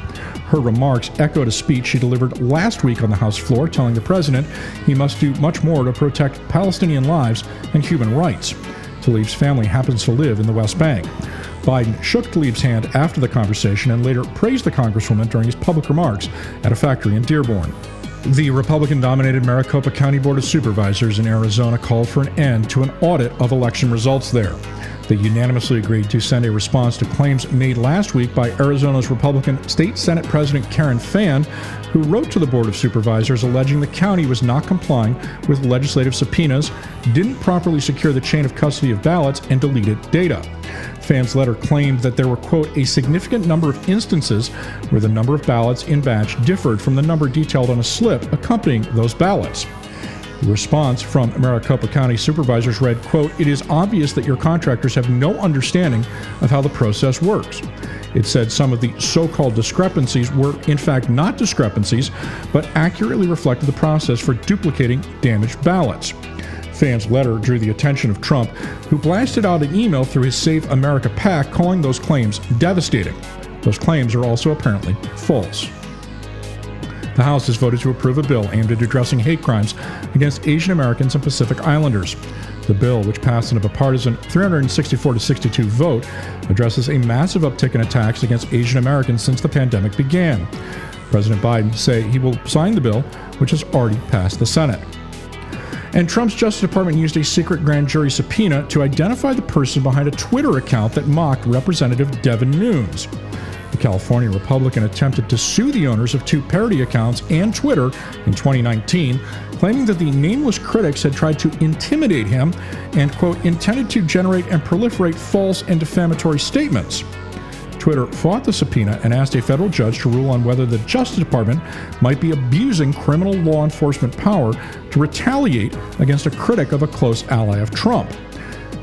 Her remarks echoed a speech she delivered last week on the House floor telling the president he must do much more to protect Palestinian lives and human rights. Tlaib's family happens to live in the West Bank. Biden shook Tlaib's hand after the conversation and later praised the Congresswoman during his public remarks at a factory in Dearborn. The Republican dominated Maricopa County Board of Supervisors in Arizona called for an end to an audit of election results there. They unanimously agreed to send a response to claims made last week by Arizona's Republican State Senate President Karen Fann, who wrote to the Board of Supervisors alleging the county was not complying with legislative subpoenas, didn't properly secure the chain of custody of ballots, and deleted data. Fann's letter claimed that there were, quote, a significant number of instances where the number of ballots in batch differed from the number detailed on a slip accompanying those ballots. Response from Maricopa County supervisors read, quote, It is obvious that your contractors have no understanding of how the process works. It said some of the so called discrepancies were, in fact, not discrepancies, but accurately reflected the process for duplicating damaged ballots. Fann's letter drew the attention of Trump, who blasted out an email through his Save America PAC calling those claims devastating. Those claims are also apparently false. The House has voted to approve a bill aimed at addressing hate crimes against Asian Americans and Pacific Islanders. The bill, which passed in a bipartisan 364 to 62 vote, addresses a massive uptick in attacks against Asian Americans since the pandemic began. President Biden say he will sign the bill, which has already passed the Senate. And Trump's Justice Department used a secret grand jury subpoena to identify the person behind a Twitter account that mocked Representative Devin Nunes. The California Republican attempted to sue the owners of two parody accounts and Twitter in 2019, claiming that the nameless critics had tried to intimidate him and, quote, intended to generate and proliferate false and defamatory statements. Twitter fought the subpoena and asked a federal judge to rule on whether the Justice Department might be abusing criminal law enforcement power to retaliate against a critic of a close ally of Trump.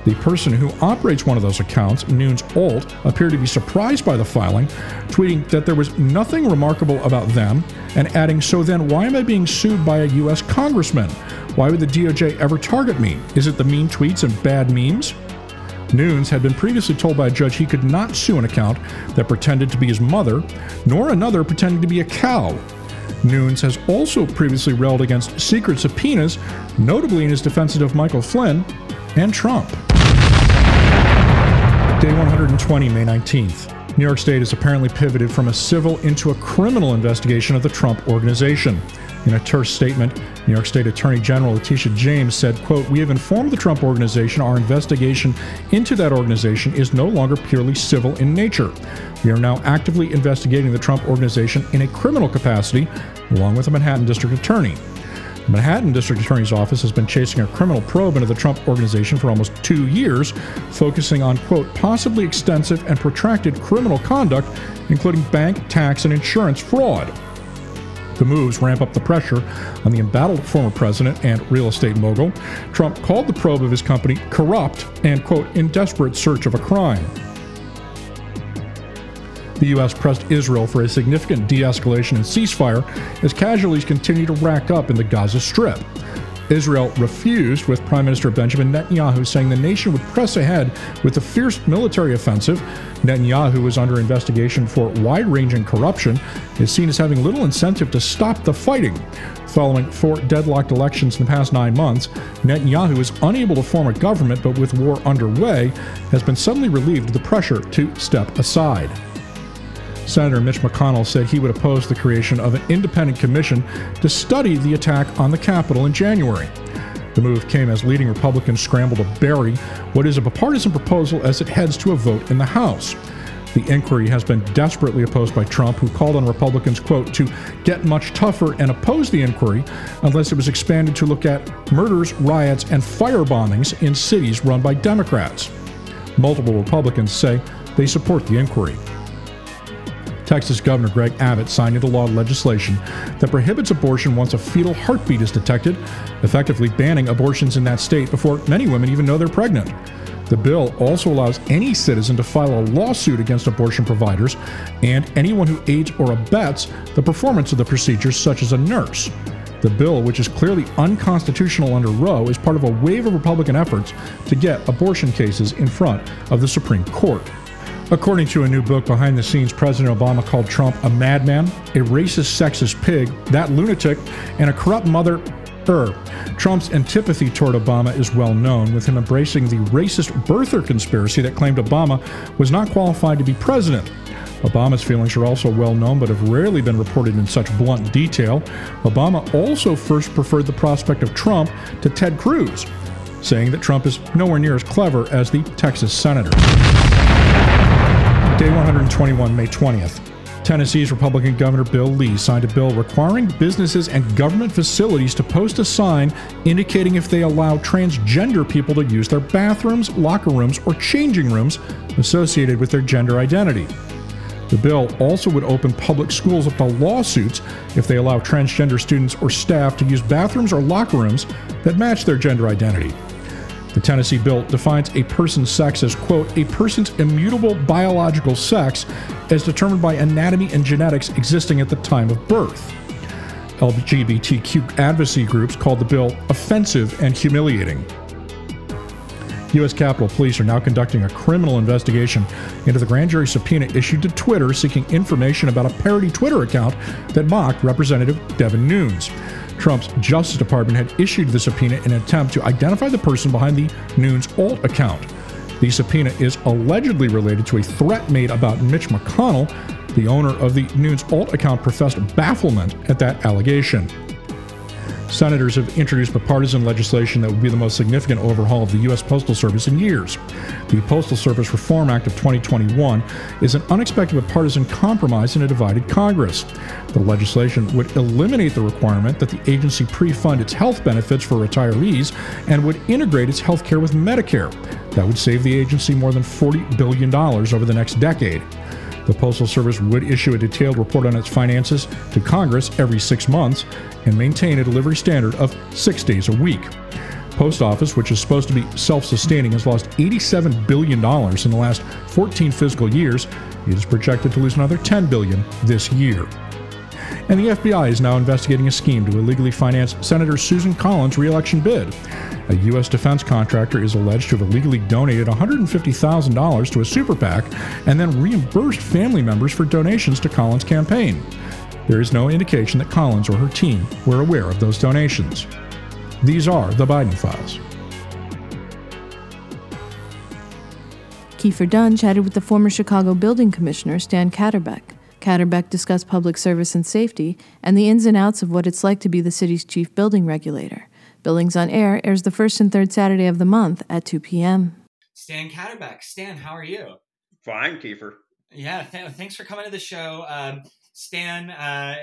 The person who operates one of those accounts, Nunes Alt, appeared to be surprised by the filing, tweeting that there was nothing remarkable about them and adding, So then, why am I being sued by a U.S. congressman? Why would the DOJ ever target me? Is it the mean tweets and bad memes? Nunes had been previously told by a judge he could not sue an account that pretended to be his mother, nor another pretending to be a cow. Nunes has also previously railed against secret subpoenas, notably in his defense of Michael Flynn and Trump. Day 120, May 19th. New York State has apparently pivoted from a civil into a criminal investigation of the Trump organization. In a terse statement, New York State Attorney General Letitia James said, quote, We have informed the Trump organization our investigation into that organization is no longer purely civil in nature. We are now actively investigating the Trump organization in a criminal capacity, along with the Manhattan District Attorney. Manhattan District Attorney's Office has been chasing a criminal probe into the Trump organization for almost two years, focusing on, quote, possibly extensive and protracted criminal conduct, including bank, tax, and insurance fraud. The moves ramp up the pressure on the embattled former president and real estate mogul. Trump called the probe of his company corrupt and, quote, in desperate search of a crime. The U.S. pressed Israel for a significant de escalation and ceasefire as casualties continue to rack up in the Gaza Strip. Israel refused, with Prime Minister Benjamin Netanyahu saying the nation would press ahead with a fierce military offensive. Netanyahu is under investigation for wide ranging corruption, is seen as having little incentive to stop the fighting. Following four deadlocked elections in the past nine months, Netanyahu is unable to form a government, but with war underway, has been suddenly relieved of the pressure to step aside. Senator Mitch McConnell said he would oppose the creation of an independent commission to study the attack on the Capitol in January. The move came as leading Republicans scramble to bury what is a bipartisan proposal as it heads to a vote in the House. The inquiry has been desperately opposed by Trump, who called on Republicans, quote, to get much tougher and oppose the inquiry unless it was expanded to look at murders, riots, and fire bombings in cities run by Democrats. Multiple Republicans say they support the inquiry. Texas Governor Greg Abbott signed into law legislation that prohibits abortion once a fetal heartbeat is detected, effectively banning abortions in that state before many women even know they're pregnant. The bill also allows any citizen to file a lawsuit against abortion providers and anyone who aids or abets the performance of the procedures, such as a nurse. The bill, which is clearly unconstitutional under Roe, is part of a wave of Republican efforts to get abortion cases in front of the Supreme Court. According to a new book, Behind the Scenes, President Obama called Trump a madman, a racist, sexist pig, that lunatic, and a corrupt mother. Er. Trump's antipathy toward Obama is well known, with him embracing the racist birther conspiracy that claimed Obama was not qualified to be president. Obama's feelings are also well known but have rarely been reported in such blunt detail. Obama also first preferred the prospect of Trump to Ted Cruz, saying that Trump is nowhere near as clever as the Texas senator. Day 121, May 20th. Tennessee's Republican Governor Bill Lee signed a bill requiring businesses and government facilities to post a sign indicating if they allow transgender people to use their bathrooms, locker rooms, or changing rooms associated with their gender identity. The bill also would open public schools up to lawsuits if they allow transgender students or staff to use bathrooms or locker rooms that match their gender identity. The Tennessee bill defines a person's sex as, quote, a person's immutable biological sex as determined by anatomy and genetics existing at the time of birth. LGBTQ advocacy groups called the bill offensive and humiliating. U.S. Capitol Police are now conducting a criminal investigation into the grand jury subpoena issued to Twitter seeking information about a parody Twitter account that mocked Representative Devin Nunes. Trump's Justice Department had issued the subpoena in an attempt to identify the person behind the Nunes alt account. The subpoena is allegedly related to a threat made about Mitch McConnell. The owner of the Nunes alt account professed bafflement at that allegation. Senators have introduced bipartisan legislation that would be the most significant overhaul of the U.S. Postal Service in years. The Postal Service Reform Act of 2021 is an unexpected bipartisan compromise in a divided Congress. The legislation would eliminate the requirement that the agency pre fund its health benefits for retirees and would integrate its health care with Medicare. That would save the agency more than $40 billion over the next decade. The Postal Service would issue a detailed report on its finances to Congress every six months and maintain a delivery standard of six days a week. Post Office, which is supposed to be self sustaining, has lost $87 billion in the last 14 fiscal years. It is projected to lose another 10 billion this year. And the FBI is now investigating a scheme to illegally finance Senator Susan Collins' reelection bid. A U.S. defense contractor is alleged to have illegally donated $150,000 to a super PAC and then reimbursed family members for donations to Collins' campaign. There is no indication that Collins or her team were aware of those donations. These are the Biden files. Kiefer Dunn chatted with the former Chicago building commissioner, Stan Kaderbek. Kaderbek discussed public service and safety and the ins and outs of what it's like to be the city's chief building regulator. Buildings on Air airs the first and third Saturday of the month at 2 p.m. Stan Kaderbek. Stan, how are you? Fine, Kiefer. Yeah, th- thanks for coming to the show. Um, Stan, uh,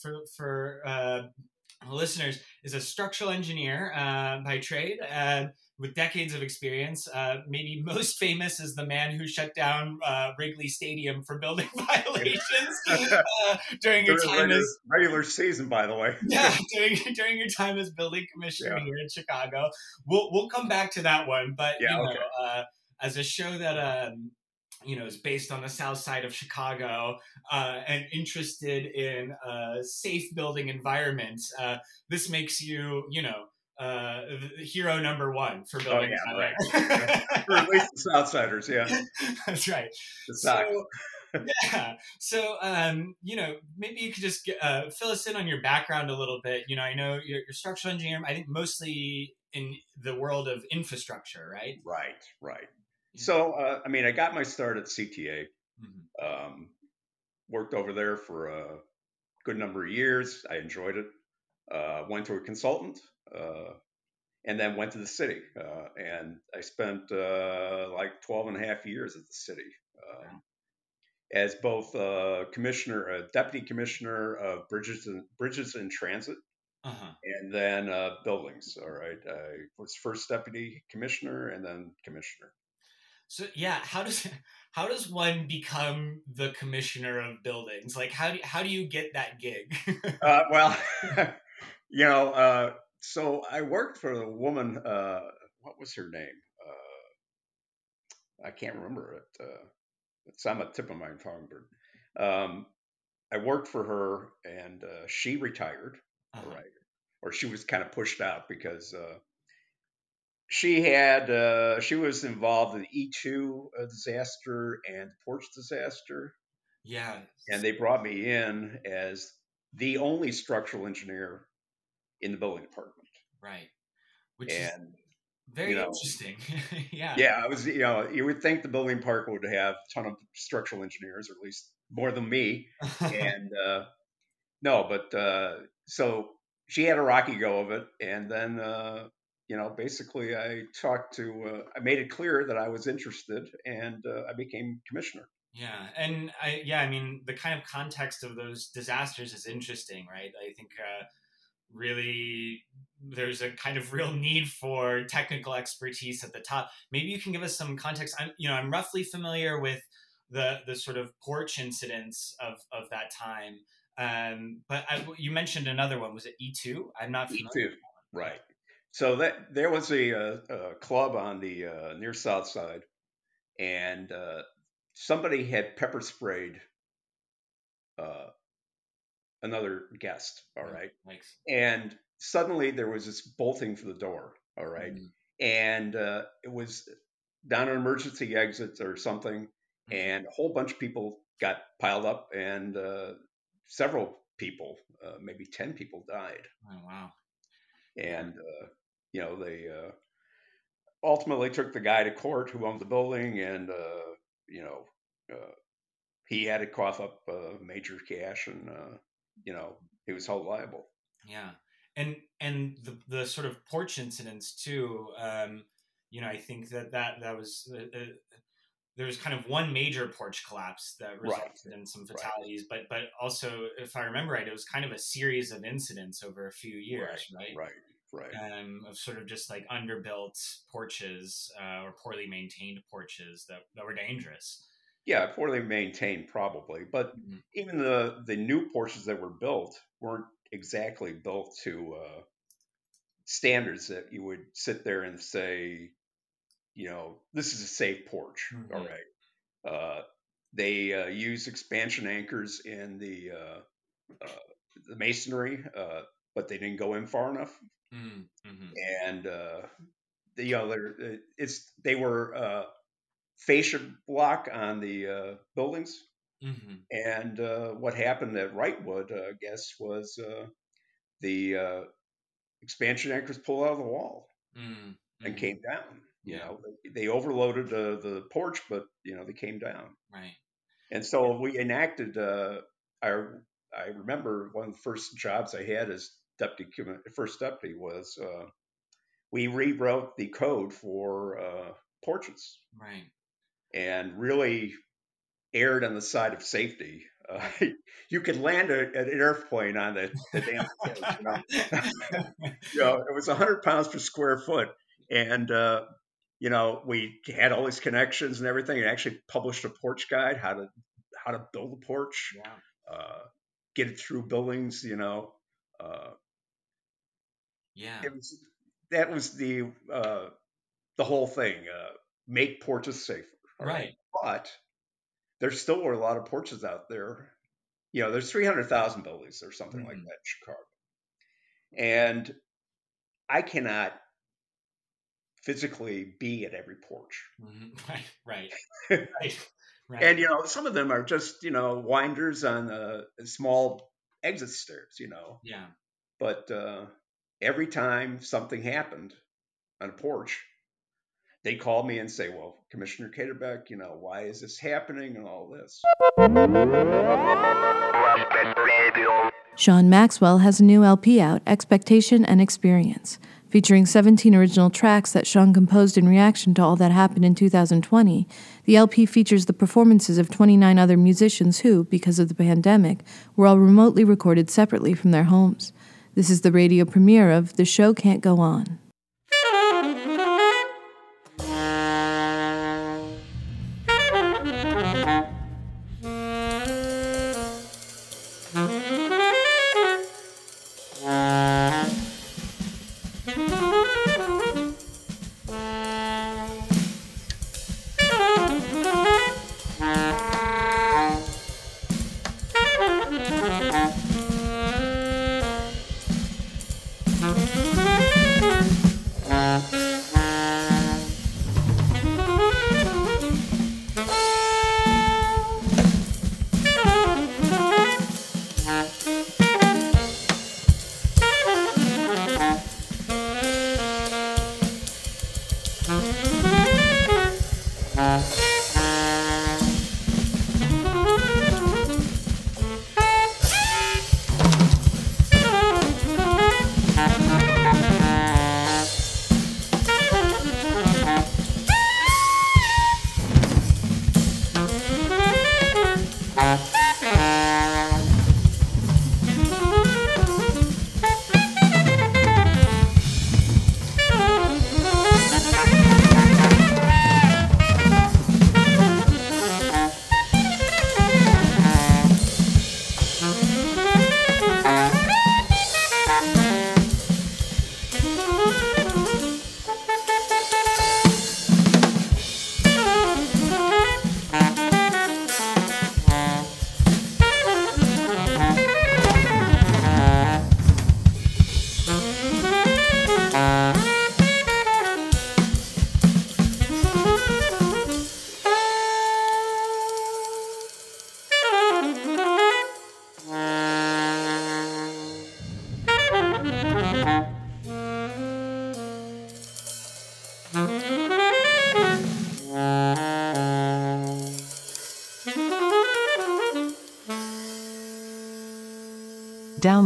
for, for uh, listeners, is a structural engineer uh, by trade uh, with decades of experience. Uh, maybe most famous is the man who shut down uh, Wrigley Stadium for building violations uh, during your time regular, as regular season, by the way. yeah during during your time as building commissioner Yeah. here in Chicago. We'll we'll come back to that one, but Yeah, you know, okay. uh, as a show that um, you know is based on the South Side of Chicago uh, and interested in uh, safe building environments, uh, this makes you you know. Uh, the hero number one for Oh, building. yeah, that right. or at least the Southsiders, yeah. That's right. The Sox. So, yeah. So, um, you know, maybe you could just get, uh, fill us in on your background a little bit. You know, I know you're, you're structural engineer. I think mostly in the world of infrastructure, right? Right, right. So, uh, I mean, I got my start at CTA. Mhm. Um, worked over there for a good number of years. I enjoyed it. Uh, went to a consultant, and then went to the city. Uh, and I spent uh, like 12 and a half years at the city um, as both uh, commissioner, uh, deputy commissioner of bridges and bridges and transit, Uh-huh. and then uh, buildings. All right, I was first deputy commissioner and then commissioner. So, yeah, how does how does one become the commissioner of buildings? Like, how do how do you get that gig? Uh, well, you know, uh, so I worked for a woman. Uh, what was her name? Uh, I can't remember it. Uh, it's on the tip of my tongue, but um, I worked for her, and uh, she retired. Uh-huh. Right, or she was kind of pushed out because uh, she had uh, she was involved in the E two disaster and porch disaster yeah. and they brought me in as the only structural engineer in the building department. Right. Which is very you know, interesting. yeah. yeah, I was, you know, you would think the building park would have a ton of structural engineers, or at least more than me. and uh, no, but uh, so she had a rocky go of it, and then uh, you know, basically, I talked to, uh, I made it clear that I was interested, and uh, I became commissioner. Yeah, and I yeah, I mean the kind of context of those disasters is interesting, right? I think uh, really there's a kind of real need for technical expertise at the top. Maybe you can give us some context. I'm you know I'm roughly familiar with the the sort of porch incidents of of that time, um, but I, you mentioned another one. Was it E two? I'm not familiar. too. Right. So that there was a, a club on the uh, near south side, and uh, somebody had pepper sprayed uh, another guest. All right, Thanks. and suddenly there was this bolting for the door. All right? Mhm. and uh, it was down an emergency exit or something, and a whole bunch of people got piled up, and uh, several people, uh, maybe ten people, died Oh wow. and uh, you know they uh, ultimately took the guy to court who owned the building, and uh, you know uh, he had to cough up uh, major cash, and uh, you know he was held liable. Yeah, and and the the sort of porch incidents too. Um, you know, I think that that that was uh, uh, there was kind of one major porch collapse that Right. resulted in some fatalities, but but also, if I remember right, it was kind of a series of incidents over a few years, right? Right, right. Um, of sort of just like underbuilt porches uh, or poorly maintained porches that, that were dangerous. Yeah, poorly maintained probably, but Mhm. even the the new porches that were built weren't exactly built to uh, standards that you would sit there and say, you know, this is a safe porch. Mhm. All right. Uh, they uh, use expansion anchors in the uh, uh, the masonry, uh, but they didn't go in far enough, Mm, mhm. and uh, the, you know, they're, it's they were uh, fascia block on the uh, buildings. Mhm. And uh, what happened at Wrightwood, uh, I guess, was uh, the uh, expansion anchors pulled out of the wall Mm, and came down. You Yeah. know, they, they overloaded the, the porch, but you know they came down. Right. And so we enacted. Uh, I I remember one of the first jobs I had as deputy first deputy was uh, we rewrote the code for uh, porches Right. And really erred on the side of safety Uh, you could land a, an airplane on the, the damn thing. You know? you know, it was 100 pounds per square foot, and uh, you know we had all these connections and everything. And actually published a porch guide how to how to build a porch, yeah. uh, get it through buildings. You know, uh, yeah, it was that was the uh, the whole thing. Uh, make porches safer, all right? But there still a lot of porches out there. You know, there's 300,000 buildings or something Mm-hmm. like that in Chicago. And I cannot physically be at every porch. Mhm. Right, right, right, right. And, you know, some of them are just, you know, winders on uh, small exit stairs, you know. yeah, But uh, every time something happened on a porch, they call me and say, well, Commissioner Kaderbek, you know, why is this happening and all this? Sean Maxwell has a new LP out, Expectation and Experience, featuring 17 original tracks that Sean composed in reaction to all that happened in 2020. The LP features the performances of 29 other musicians who, because of the pandemic, were all remotely recorded separately from their homes. This is the radio premiere of The Show Can't Go On.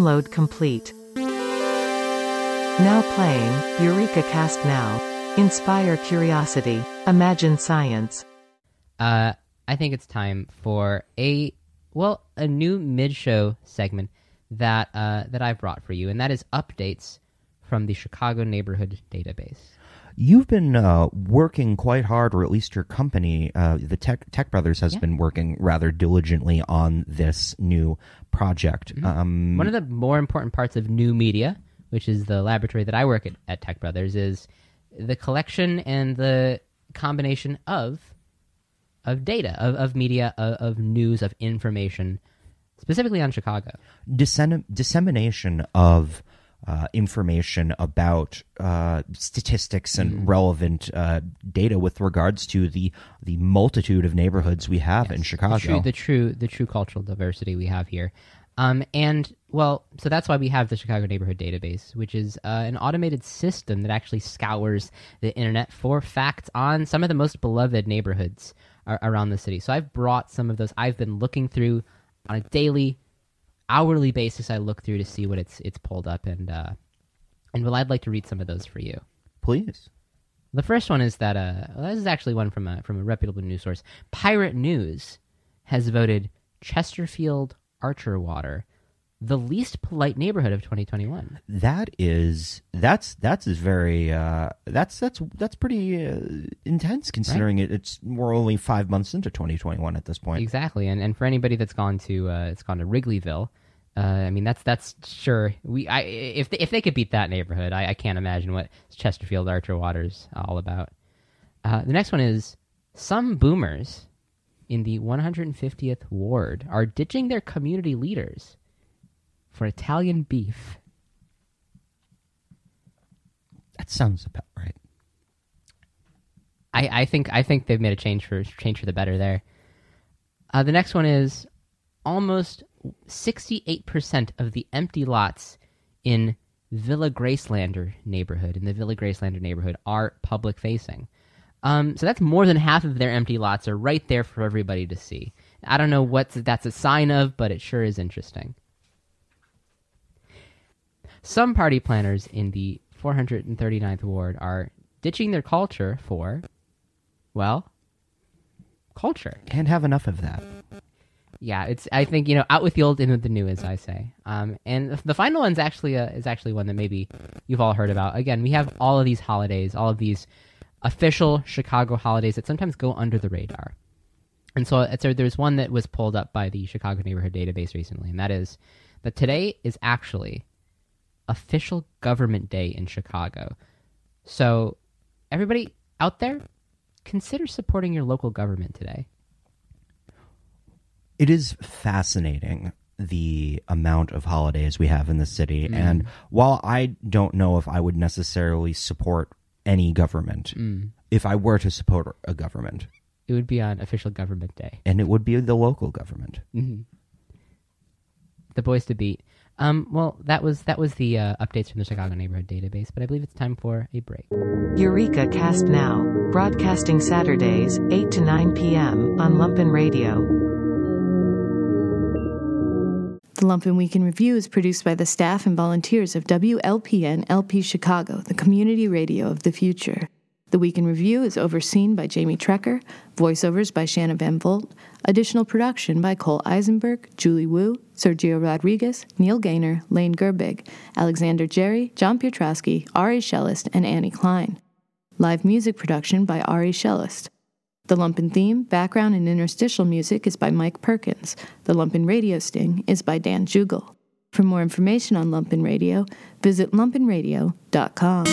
Download complete. Now playing, Eureka Cast Now. Inspire curiosity. Imagine science. Uh, I think it's time for a well, a new mid-show segment that uh, that I've brought for you, and that is updates from the Chicago Neighborhood Database. You've been uh, working quite hard, or at least your company, uh, the Tech Tech Brothers, has Yeah. been working rather diligently on this new project. Um, One of the more important parts of new media, which is the laboratory that I work at at Tech Brothers, is the collection and the combination of of data, of, of media, of, of news, of information, specifically on Chicago. dissem- dissemination of uh, information about uh, statistics and Mm-hmm. relevant uh, data with regards to the the multitude of neighborhoods we have in Chicago. the true, the true the true cultural diversity we have here. Um, and well, so that's why we have the Chicago Neighborhood Database, which is uh, an automated system that actually scours the internet for facts on some of the most beloved neighborhoods ar- around the city. So I've brought some of those. I've been looking through on a daily, hourly basis. I look through to see what it's it's pulled up, and uh, and well, I'd like to read some of those for you. Please. The first one is that uh, well, this is actually one from a from a reputable news source. Pirate News has voted Chesterfield Archerwater, the least polite neighborhood of 2021. That is that's that's is very uh, that's that's that's pretty uh, intense considering it, it's we're only five months into 2021 at this point. Exactly, and and for anybody that's gone to uh, it's gone to Wrigleyville, uh, I mean that's that's sure we I if they, if they could beat that neighborhood, I, I can't imagine what Chesterfield Archer Waters all about. Uh, the next one is some boomers in the 150th ward are ditching their community leaders for Italian beef. That sounds about right. I, I think I think they've made a change for change for the better there. Uh, the next one is almost 68% of the empty lots in Villa Gracelander neighborhood in the Villa Gracelander neighborhood are public facing. Um, so that's more than half of their empty lots are right there for everybody to see. I don't know what that's a sign of, but it sure is interesting. Some party planners in the 439th ward are ditching their culture for, well, culture. Can't have enough of that. Yeah, it's. I think you know, out with the old, in with the new, as I say. Um, and the final one's actually a, is actually one that maybe you've all heard about. Again, we have all of these holidays, all of these official Chicago holidays that sometimes go under the radar. And so, so there's one that was pulled up by the Chicago Neighborhood Database recently, and that is that today is actually official government day in Chicago. So, everybody out there, consider supporting your local government today. It is fascinating the amount of holidays we have in the city. Mm. And while I don't know if I would necessarily support any government, Mm. if I were to support a government, It would be on official government day. and it would be the local government. hmm The boys to beat. Um, well, that was that was the uh, updates from the Chicago Neighborhood Database, but I believe it's time for a break. Eureka Cast Now, broadcasting Saturdays, 8 to 9 p.m. on Lumpen Radio. The Lumpen Week in Review is produced by the staff and volunteers of WLPN LP Chicago, the community radio of the future. The Week in Review is overseen by Jamie Trecker, voiceovers by Shanna Van Volt, additional production by Cole Eisenberg, Julie Wu, Sergio Rodriguez, Neil Gaynor, Lane Gerbig, Alexander Jerry, John Pietrowski, Ari Shellist, and Annie Klein. Live music production by Ari Shellist. The Lumpen theme, background, and interstitial music is by Mike Perkins. The Lumpen radio sting is by Dan Jugel. For more information on Lumpen Radio, visit lumpenradio.com.